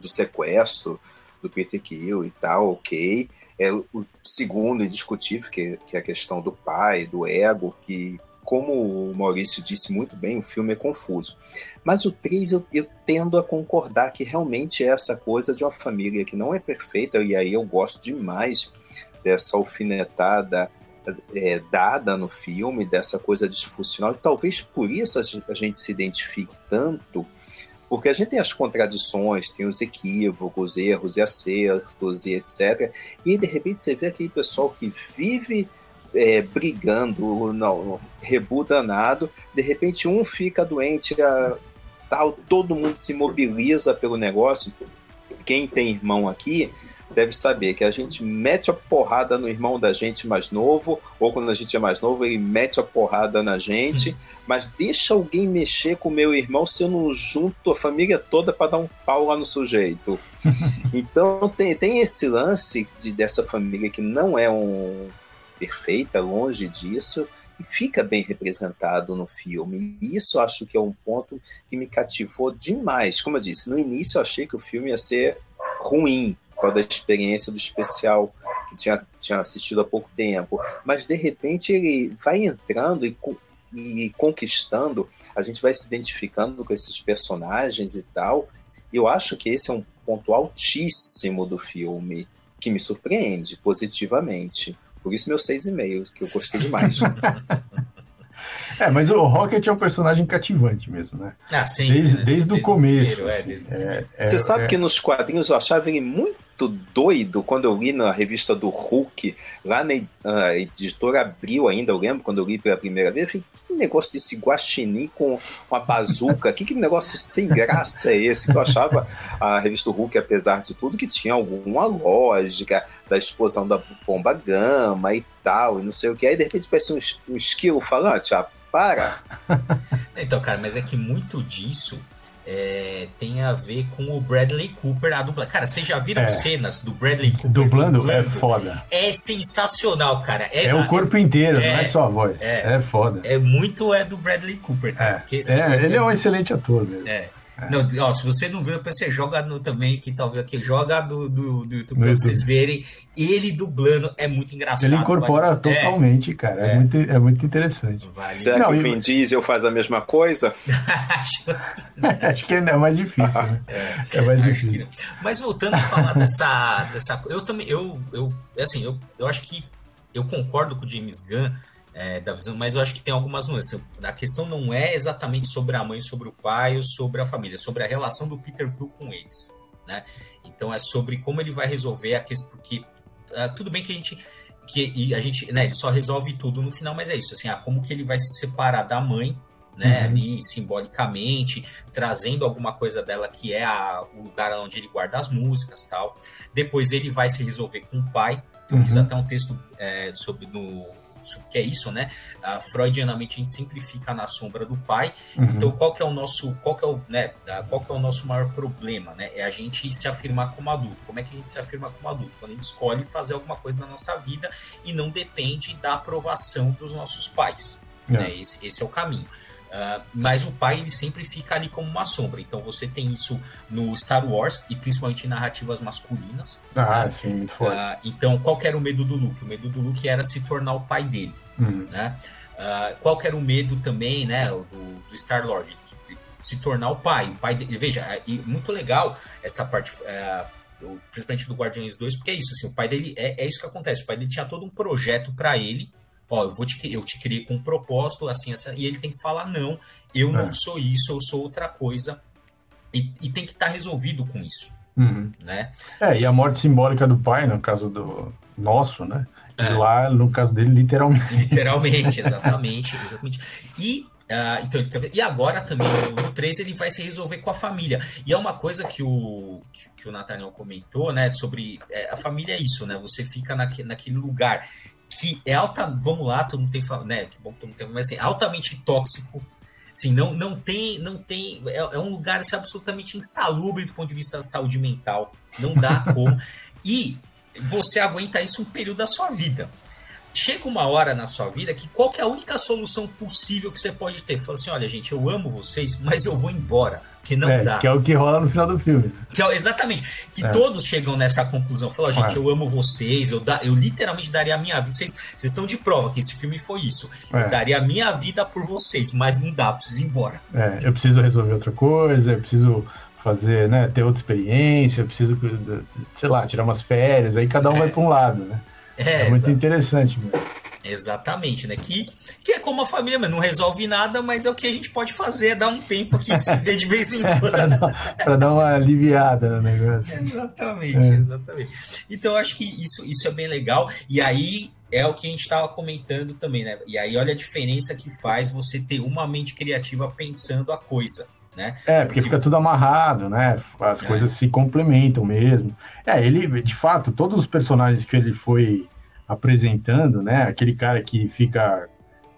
S3: do sequestro do Peter Kill e tal, ok. É o segundo indiscutível, que, que é a questão do pai, do ego, que, como o Maurício disse muito bem, o filme é confuso. Mas o 3 eu, eu tendo a concordar que realmente é essa coisa de uma família que não é perfeita, e aí eu gosto demais dessa alfinetada é, dada no filme, dessa coisa disfuncional, e talvez por isso a gente se identifique tanto, porque a gente tem as contradições, tem os equívocos, erros e acertos e etc. E de repente você vê aquele pessoal que vive é, brigando, não, rebu danado, de repente um fica doente, tal, todo mundo se mobiliza pelo negócio. Quem tem irmão aqui deve saber que a gente mete a porrada no irmão da gente mais novo, ou quando a gente é mais novo, ele mete a porrada na gente, mas deixa alguém mexer com o meu irmão se eu não junto a família toda para dar um pau lá no sujeito. então tem, tem esse lance de, dessa família que não é um perfeita, longe disso, e fica bem representado no filme. E isso acho que é um ponto que me cativou demais. Como eu disse, no início eu achei que o filme ia ser ruim, qual da experiência do especial que tinha, tinha assistido há pouco tempo. Mas de repente ele vai entrando e, e conquistando, a gente vai se identificando com esses personagens e tal. E eu acho que esse é um ponto altíssimo do filme que me surpreende positivamente. Por isso meu 6,5, que eu gostei demais.
S2: É, mas o Rocket é um personagem cativante mesmo, né?
S1: Ah, sim.
S2: Desde, né? desde, desde o começo. Primeiro, é,
S3: desde... É, é, Você sabe é. que nos quadrinhos eu achava ele muito doido quando eu li na revista do Hulk, lá na editora Abril ainda, eu lembro quando eu li pela primeira vez, eu falei, que negócio desse guaxinim com uma bazuca, que, que negócio sem graça é esse? Que eu achava a revista Hulk, apesar de tudo, que tinha alguma lógica da explosão da bomba gama e tal, e não sei o que. Aí de repente parece um, um esquilo falante, ah, para!
S1: Então, cara, mas é que muito disso é, tem a ver com o Bradley Cooper, a dubla. Cara, vocês já viram é. cenas do Bradley Cooper
S2: dublando? dublando? É foda.
S1: É sensacional, cara.
S2: É, é o corpo inteiro, não é só a voz. É, é foda.
S1: É muito é do Bradley Cooper, cara.
S2: É, é ele é um excelente ator mesmo.
S1: É. É. Não, ó, se você não viu, você joga no também, que talvez aqui, joga do, do, do YouTube pra vocês verem. Ele dublando é muito engraçado.
S2: Ele incorpora vale... totalmente, é. cara. É. é. muito, é muito interessante.
S3: Vale. Será não, que o Vin Diesel faz a mesma coisa?
S2: acho que é mais difícil, né? É, é mais difícil.
S1: Mas voltando a falar dessa, dessa. Eu também. Eu, eu, assim, eu, eu acho que eu concordo com o James Gunn é, da visão, mas eu acho que tem algumas nuances. A questão não é exatamente sobre a mãe, sobre o pai ou sobre a família, é sobre a relação do Peter Quill com eles, né? Então é sobre como ele vai resolver a questão, porque uh, tudo bem que a gente que a gente, né, ele só resolve tudo no final, mas é isso, assim, ah, como que ele vai se separar da mãe, né, uhum. ali simbolicamente, trazendo alguma coisa dela que é a, o lugar onde ele guarda as músicas tal. Depois ele vai se resolver com o pai. Eu uhum. fiz até um texto é, sobre no que é isso, né? Uh, freudianamente a gente sempre fica na sombra do pai. Uhum. Então, qual que é o nosso, qual que é o, né, qual que é o nosso maior problema, né? É a gente se afirmar como adulto. Como é que a gente se afirma como adulto? Quando a gente escolhe fazer alguma coisa na nossa vida e não depende da aprovação dos nossos pais. É. Né? Esse, esse é o caminho. Uh, mas o pai ele sempre fica ali como uma sombra. Então você tem isso no Star Wars e principalmente em narrativas masculinas.
S2: Ah, né? sim, muito forte. Uh,
S1: então qual era o medo do Luke? O medo do Luke era se tornar o pai dele. Uhum. Né? Uh, qual era o medo também, né, do, do Star Lord? Se tornar o pai. O pai dele. Veja, e muito legal essa parte. Uh, principalmente do Guardiões 2, porque é isso, assim, o pai dele é, é isso que acontece. O pai dele tinha todo um projeto para ele, ó, eu vou te eu te criei com um propósito, assim, assim, e ele tem que falar, não, eu é. não sou isso, eu sou outra coisa. E, e tem que estar tá resolvido com isso. Uhum. Né?
S2: É, e a morte simbólica do pai, no caso do nosso, né? É. Lá, no caso dele, literalmente.
S1: Literalmente, exatamente, exatamente. E Uh, então, e agora também no 3 ele vai se resolver com a família. E é uma coisa que o, que, que o Nathaniel comentou, né? Sobre é, a família é isso, né? Você fica naque, naquele lugar que é alta, vamos lá, todo mundo tem, né, que bom que todo mundo tem, mas assim, altamente tóxico, assim, não, não tem, não tem, é, é um lugar assim, absolutamente insalubre do ponto de vista da saúde mental, não dá como, e você aguenta isso um período da sua vida. Chega uma hora na sua vida que qual que é a única solução possível que você pode ter? Fala assim, olha gente, eu amo vocês, mas eu vou embora que não
S2: é,
S1: dá.
S2: Que é o que rola no final do filme.
S1: Que é, exatamente. Que é. todos chegam nessa conclusão. Falam, gente, é. eu amo vocês, eu, da, eu literalmente daria a minha vida. Vocês, vocês estão de prova que esse filme foi isso. Eu é. daria a minha vida por vocês, mas não dá, preciso ir embora.
S2: É, eu preciso resolver outra coisa, eu preciso fazer, né, ter outra experiência, eu preciso, sei lá, tirar umas férias, aí cada um vai para um lado, né? É, é muito interessante mesmo.
S1: Exatamente, né? Que, que é como a família, mas não resolve nada, mas é o que a gente pode fazer, dar um tempo aqui se vê de vez em quando.
S2: para, dar, para dar uma aliviada no negócio.
S1: Exatamente, é. exatamente. Então eu acho que isso, isso é bem legal. E aí é o que a gente estava comentando também, né? E aí olha a diferença que faz você ter uma mente criativa pensando a coisa. Né?
S2: É, porque fica tudo amarrado, né? As é. coisas se complementam mesmo. É, ele, de fato, todos os personagens que ele foi apresentando, né? Aquele cara que fica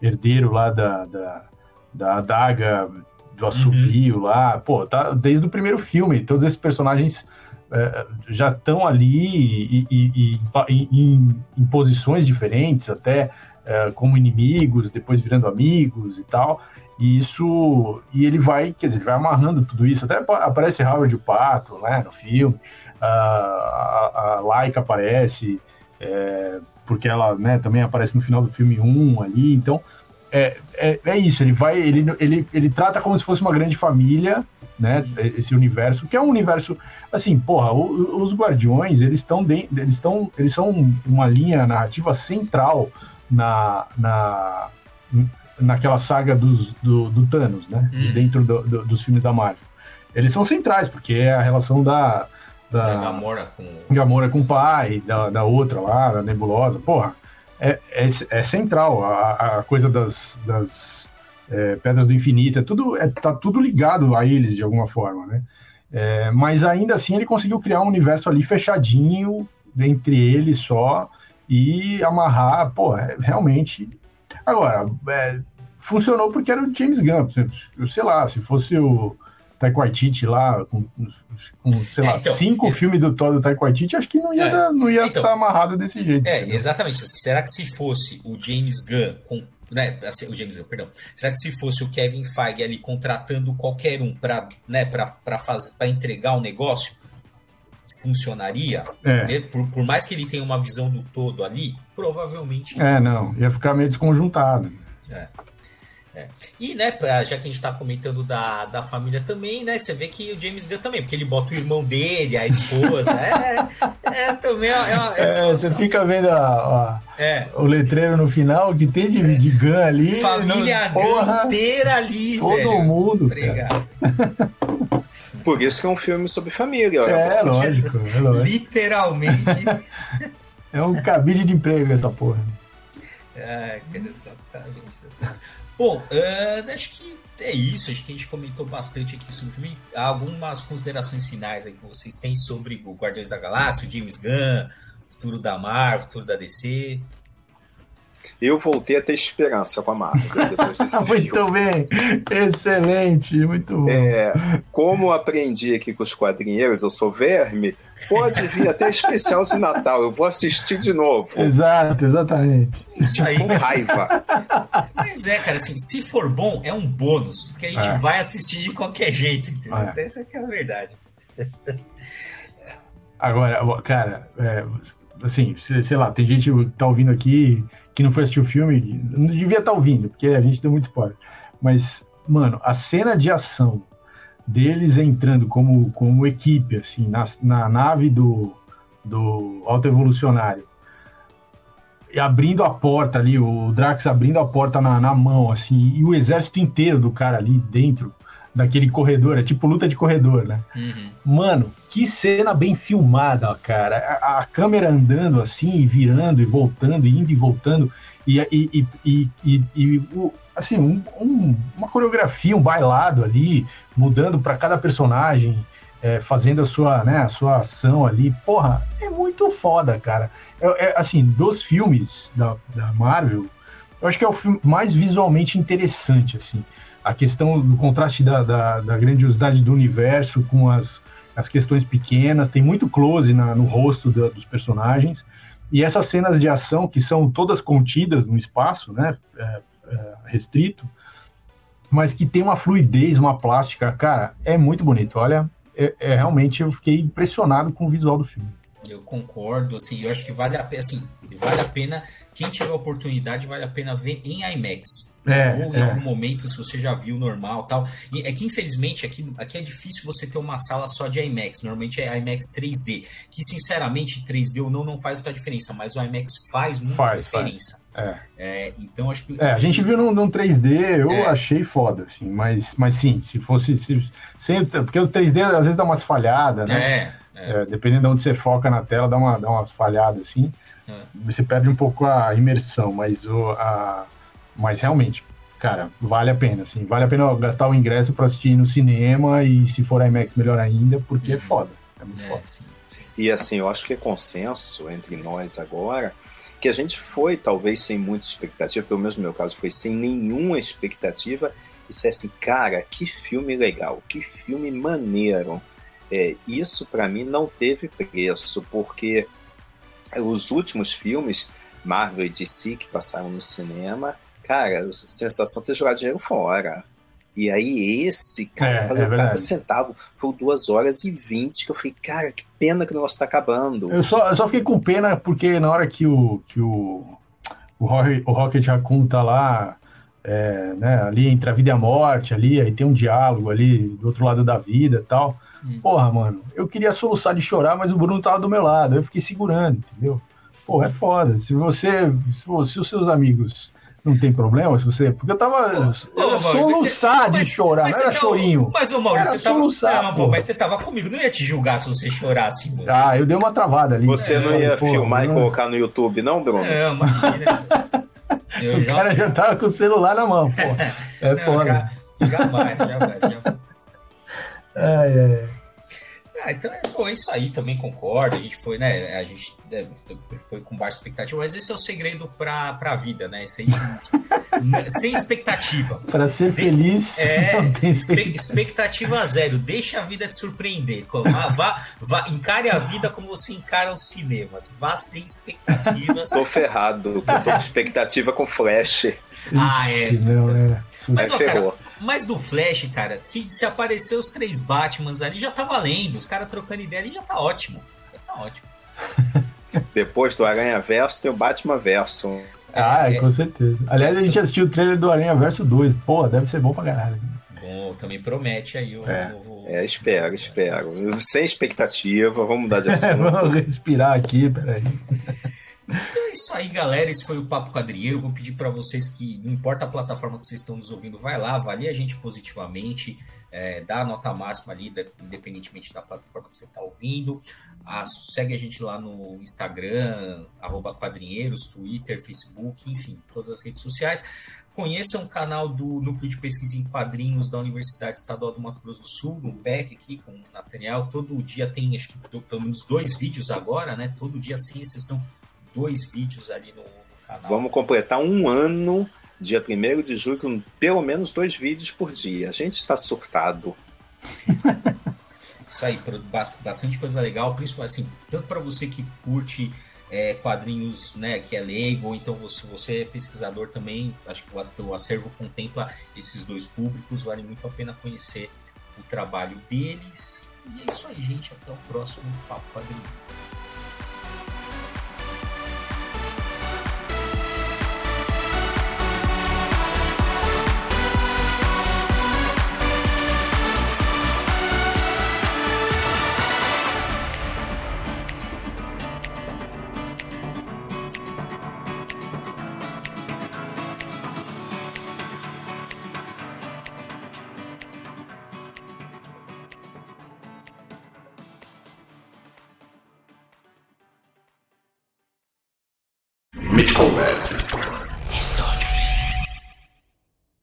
S2: herdeiro lá da, da, da adaga do assobio uhum. lá, pô, tá desde o primeiro filme, todos esses personagens é, já estão ali e, e, e em, em, posições diferentes, até é, como inimigos, depois virando amigos e tal. E isso, e ele vai, quer dizer, vai amarrando tudo isso. Até aparece Howard o Pato, né, no filme. a, a, a Laika aparece. É, porque ela né, também aparece no final do filme 1 ali, então é, é, é, isso, ele vai, ele, ele, ele trata como se fosse uma grande família, né, esse universo, que é um universo, assim, porra, o, os Guardiões, eles estão eles estão, eles são uma linha narrativa central na, na naquela saga dos, do, do Thanos, né, hum. dentro do, do, dos filmes da Marvel. Eles são centrais, porque é a relação da,
S1: da, Gamora com
S2: Gamora com o pai, da, da outra lá, da Nebulosa, porra, é, é, é central a, a, coisa das, das é, Pedras do Infinito, é tudo, é, tá tudo ligado a eles de alguma forma, né? É, mas ainda assim ele conseguiu criar um universo ali fechadinho entre eles só e amarrar, pô, é, realmente. Agora, é, funcionou porque era o James Gunn, sei lá, se fosse o Waititi lá, com, com sei lá, é, então, cinco filmes do Thor do Waititi, acho que não ia, é, não ia então, estar amarrado desse jeito.
S1: É, entendeu? exatamente. Será que se fosse o James Gunn com né, assim, o James Gunn, perdão. Será que se fosse o Kevin Feige ali contratando qualquer um para né, para entregar o negócio, funcionaria? É. Né? Por, por, mais que ele tenha uma visão do todo ali, provavelmente.
S2: É, não, ia ficar meio desconjuntado. É.
S1: É. E, né, pra, já que a gente tá comentando da, da família também, né, você vê que o James Gunn também, porque ele bota o irmão dele, a esposa, é, é, também é, uma,
S2: é, é Você fica vendo a, a, é. o letreiro no final, que tem de, de Gunn ali.
S1: Família não, Gunn inteira ali,
S2: Todo
S1: velho.
S2: mundo,
S3: Por isso que é um filme sobre família.
S2: Olha é, lógico, é lógico.
S1: Literalmente.
S2: é um cabide de emprego essa porra.
S1: É, exatamente. Bom, uh, acho que é isso. Acho que a gente comentou bastante aqui sobre o filme. Algumas considerações finais aí que vocês têm sobre o Guardiões da Galáxia, o James Gunn, o futuro da Marvel, o futuro da DC.
S3: Eu voltei a ter esperança com a Marvel depois desse
S2: Muito
S3: filme.
S2: bem, excelente, muito bom.
S3: É, como aprendi aqui com os quadrinheiros, eu sou verme, pode vir até especial de Natal, eu vou assistir de novo.
S2: Exato, exatamente.
S1: Isso aí.
S3: Com raiva.
S1: Mas é, cara, assim, se for bom, é um bônus, porque a gente
S2: É.
S1: vai assistir de qualquer jeito, entendeu?
S2: É.
S1: Então, essa que é a verdade.
S2: Agora, cara, é, assim, sei sei lá, tem gente que tá ouvindo aqui que não foi assistir o filme, não devia estar ouvindo, porque a gente deu muito spoiler. Mas, mano, a cena de ação deles entrando como, como equipe, assim, na, na nave do, do Alto Evolucionário, e abrindo a porta ali, o Drax abrindo a porta na, na mão, assim, e o exército inteiro do cara ali dentro daquele corredor, é tipo luta de corredor, né?
S1: Uhum.
S2: Mano, que cena bem filmada, cara. A, a câmera andando assim, e virando e voltando, indo e voltando. E, e, e, e, e- e assim, um- um- uma coreografia, um bailado ali, mudando para cada personagem, é, fazendo a sua, né, a sua ação ali. Porra, é muito foda, cara. É, é, assim, dos filmes da, da Marvel, eu acho que é o filme mais visualmente interessante, assim. A questão do contraste da, da, da grandiosidade do universo com as, as questões pequenas, tem muito close na- no rosto da- dos personagens. E essas cenas de ação, que são todas contidas no espaço, né, é, é, restrito, mas que tem uma fluidez, uma plástica, cara, é muito bonito. Olha, é, é realmente eu fiquei impressionado com o visual do filme.
S1: Eu concordo, assim, eu acho que vale a pena, assim, vale a pena, quem tiver oportunidade, vale a pena ver em IMAX.
S2: É,
S1: Ou em
S2: é.
S1: algum momento, se você já viu normal tal. E é que, infelizmente, aqui, aqui é difícil você ter uma sala só de IMAX. Normalmente é IMAX 3D. Que, sinceramente, 3D ou não, não faz muita diferença. Mas o IMAX faz muita
S2: Faz,
S1: diferença.
S2: É.
S1: É, então, acho que.
S2: É, a gente viu num, num 3D, eu
S1: É.
S2: achei foda, assim, mas, mas sim, se fosse. Se, sem, porque o 3D às vezes dá umas falhadas, né?
S1: É,
S2: É, dependendo de onde você foca na tela, dá, uma, dá umas falhadas assim.
S1: É.
S2: Você perde um pouco a imersão, mas, o, a, mas realmente, cara, vale a pena. Assim, vale a pena gastar o ingresso para assistir no cinema e se for IMAX, melhor ainda, porque é
S1: Uhum.
S2: foda. É muito
S1: é,
S2: foda.
S1: sim, sim.
S3: E assim, eu acho que é consenso entre nós agora que a gente foi, talvez sem muita expectativa, pelo menos no meu caso, foi sem nenhuma expectativa, e disse assim, cara, que filme legal, que filme maneiro. É, isso para mim não teve preço, porque os últimos filmes, Marvel e DC, que passaram no cinema, cara, a sensação de ter jogado dinheiro fora. E aí esse, cara,
S2: É,
S3: valeu
S2: é
S3: cada centavo. Foi duas horas e vinte que eu falei, cara, que pena que o negócio tá acabando.
S2: Eu só, eu só fiquei com pena porque na hora que o, que o, o, Rocket, o Rocket Raccoon tá lá, é, né, ali entre a vida e a morte, ali, aí tem um diálogo ali do outro lado da vida e tal.
S1: Hum.
S2: Porra, mano, eu queria soluçar de chorar, mas o Bruno tava do meu lado, eu fiquei segurando, entendeu? Pô, é foda. Se você, se, você- se os seus amigos não tem problema, se você. Porque eu tava.
S1: Ô,
S2: eu soluçar de chorar,
S1: mas
S2: não era
S1: tava-
S2: chorinho.
S1: Mas, ô Maurício,
S2: Era
S1: você tava.
S2: soluçar,
S1: não, pô, mas você tava comigo, não ia te julgar se você chorasse, mano.
S2: Ah, eu dei uma travada ali.
S3: Você não ia
S2: Pô,
S3: filmar e
S2: não-
S3: colocar no YouTube, não, Bruno?
S1: Não, imagina. Eu
S2: O
S1: já.
S2: cara já tava com o celular na mão, pô. É
S1: não,
S2: foda.
S1: já- jamais, jamais, jamais.
S2: Ai, ai.
S1: Ah, então é, pô, isso aí também concordo. A gente foi, né? A gente é, foi com baixa expectativa, mas esse é o segredo pra, pra vida, né? Né, sem expectativa.
S2: Pra ser feliz,
S1: É,
S2: jeito.
S1: expectativa zero. Deixa a vida te surpreender. Vá, vá, vá- encare a vida como você encara os cinemas. Vá sem expectativas.
S3: Tô ferrado, eu tô com expectativa com Flash.
S1: Ah, é.
S2: Não, é.
S1: Mas,
S3: Aí
S1: ó, cara. Mas do Flash, cara, se, se aparecer os três Batmans ali, já tá valendo. Os caras trocando ideia ali já tá ótimo. Já tá ótimo.
S3: Depois do Aranha Verso tem o Batman Verso.
S2: Ah,
S1: É,
S2: com certeza. Aliás, a gente assistiu o trailer do Aranha Verso 2. Pô, deve ser bom pra caralho.
S1: Bom, também promete aí o
S2: É.
S1: novo.
S3: É, espero, espero. Sem expectativa, vamos mudar de
S2: É,
S3: assunto.
S2: vamos respirar aqui, peraí.
S1: Então é isso aí, galera. Esse foi o Papo Quadrinheiro. Vou pedir para vocês que, não importa a plataforma que vocês estão nos ouvindo, vai lá, avalie a gente positivamente. é, dá a nota máxima ali, independentemente da plataforma que você está ouvindo. Ah, segue a gente lá no Instagram, arroba quadrinheiros, Twitter, Facebook, enfim, todas as redes sociais. Conheça o canal do Núcleo de Pesquisa em Quadrinhos da Universidade Estadual do Mato Grosso do Sul, no PEC, aqui com o Nathaniel. Todo dia tem, acho que pelo menos dois vídeos agora, né? Todo dia, sem exceção, dois vídeos ali no, no canal.
S3: Vamos completar um ano dia 1 de julho, com pelo menos dois vídeos por dia. A gente está surtado.
S1: Isso aí, bastante coisa legal, principalmente assim, tanto para você que curte é, quadrinhos, né, que é leigo, ou então você, você é pesquisador também, acho que o, o acervo contempla esses dois públicos, vale muito a pena conhecer o trabalho deles. E é isso aí, gente, até o próximo Papo Quadrinho.